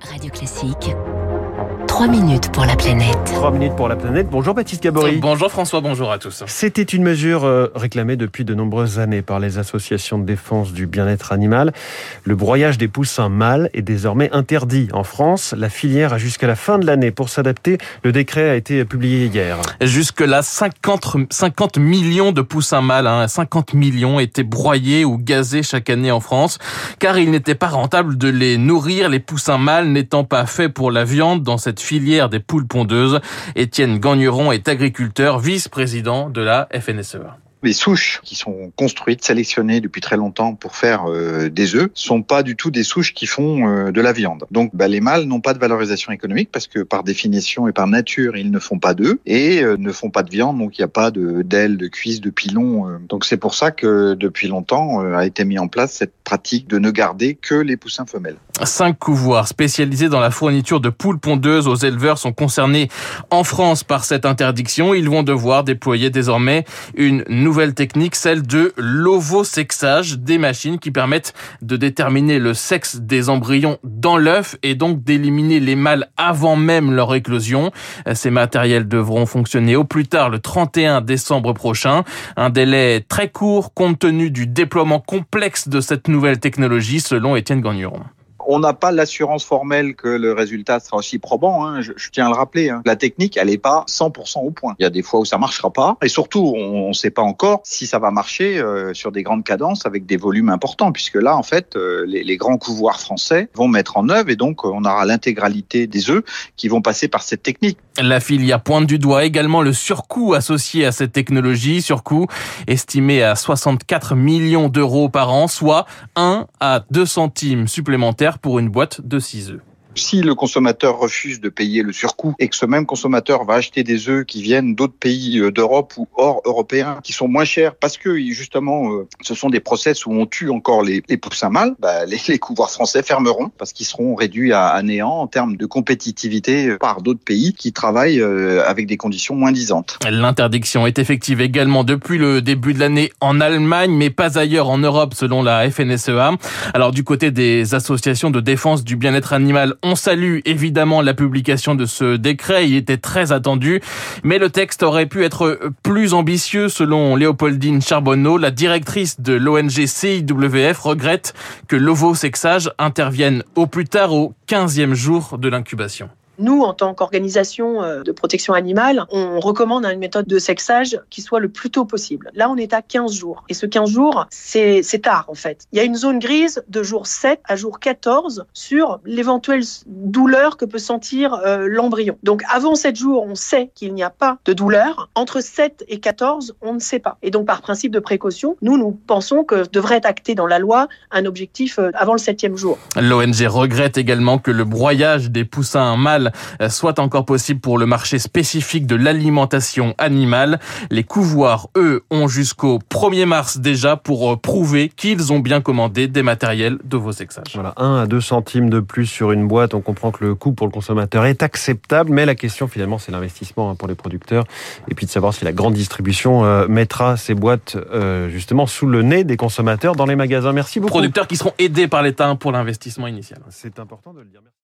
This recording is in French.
Radio Classique. 3 minutes pour la planète. 3 minutes pour la planète. Bonjour Baptiste Gabory. Bonjour François, bonjour à tous. C'était une mesure euh, réclamée depuis de nombreuses années par les associations de défense du bien-être animal. Le broyage des poussins mâles est désormais interdit en France. La filière a jusqu'à la fin de l'année pour s'adapter. Le décret a été publié hier. Jusque-là, 50, 50 millions de poussins mâles, hein, 50 millions étaient broyés ou gazés chaque année en France, car il n'était pas rentable de les nourrir, les poussins mâles n'étant pas faits pour la viande dans cette filière des poules pondeuses. Étienne Gagneron est agriculteur, vice-président de la FNSEA. Les souches qui sont construites, sélectionnées depuis très longtemps pour faire euh, des œufs, sont pas du tout des souches qui font euh, de la viande. Donc bah, les mâles n'ont pas de valorisation économique parce que par définition et par nature, ils ne font pas d'œufs et euh, ne font pas de viande, donc il n'y a pas d'ailes, de cuisses, de pilons. donc c'est pour ça que depuis longtemps a été mis en place cette pratique de ne garder que les poussins femelles. Cinq couvoirs spécialisés dans la fourniture de poules pondeuses aux éleveurs sont concernés en France par cette interdiction. Ils vont devoir déployer désormais une nouvelle technique, celle de l'ovosexage, des machines qui permettent de déterminer le sexe des embryons dans l'œuf et donc d'éliminer les mâles avant même leur éclosion. Ces matériels devront fonctionner au plus tard le 31 décembre prochain. Un délai très court compte tenu du déploiement complexe de cette nouvelle technologie selon Étienne Gagneron on n'a pas l'assurance formelle que le résultat sera aussi probant. Hein. Je, tiens à le rappeler. Hein. La technique, elle n'est pas 100% au point. Il y a des fois où ça marchera pas, et surtout, on ne sait pas encore si ça va marcher euh, sur des grandes cadences avec des volumes importants, puisque là, en fait, euh, les, les, grands couvoirs français vont mettre en œuvre, et donc on aura l'intégralité des œufs qui vont passer par cette technique. La filière pointe du doigt également le surcoût associé à cette technologie, surcoût estimé à 64 millions d'euros par an, soit 1 à 2 centimes supplémentaires pour une boîte de 6 œufs. Si le consommateur refuse de payer le surcoût et que ce même consommateur va acheter des œufs qui viennent d'autres pays euh, d'Europe ou hors européens qui sont moins chers parce que justement euh, ce sont des process où on tue encore les, poussins mâles, bah, les, les, couvoirs français fermeront parce qu'ils seront réduits à, néant en termes de compétitivité par d'autres pays qui travaillent euh, avec des conditions moins disantes. L'interdiction est effective également depuis le début de l'année en Allemagne, mais pas ailleurs en Europe selon la FNSEA. Alors du côté des associations de défense du bien-être animal, on salue évidemment la publication de ce décret, il était très attendu, mais le texte aurait pu être plus ambitieux selon Léopoldine Charbonneau, la directrice de l'ONG CIWF regrette que l'ovosexage intervienne au plus tard au 15e jour de l'incubation. Nous, en tant qu'organisation euh, de protection animale, on recommande une méthode de sexage qui soit le plus tôt possible. Là, on est à 15 jours. Et ce 15 jours, c'est tard, en fait. Il y a une zone grise de jour 7 à jour 14 sur l'éventuelle douleur que peut sentir euh, l'embryon. Donc, avant 7 jours, on sait qu'il n'y a pas de douleur. Entre 7 et 14, on ne sait pas. Et donc, par principe de précaution, nous, nous pensons que devrait être acté dans la loi un objectif euh, avant le 7e jour. L'ONG regrette également que le broyage des poussins mâles euh, soit encore possible pour le marché spécifique de l'alimentation animale. Les couvoirs, eux, ont jusqu'au 1er mars déjà pour euh, prouver qu'ils ont bien commandé des matériels de vos sexages. Voilà, 1 à 2 centimes de plus sur une boîte. On comprend que le coût pour le consommateur est acceptable, mais la question finalement, c'est l'investissement hein, pour les producteurs et puis de savoir si la grande distribution euh, mettra ces boîtes justement sous le nez des consommateurs dans les magasins. Merci beaucoup. Producteurs qui seront aidés par l'État pour l'investissement initial. C'est important de le dire.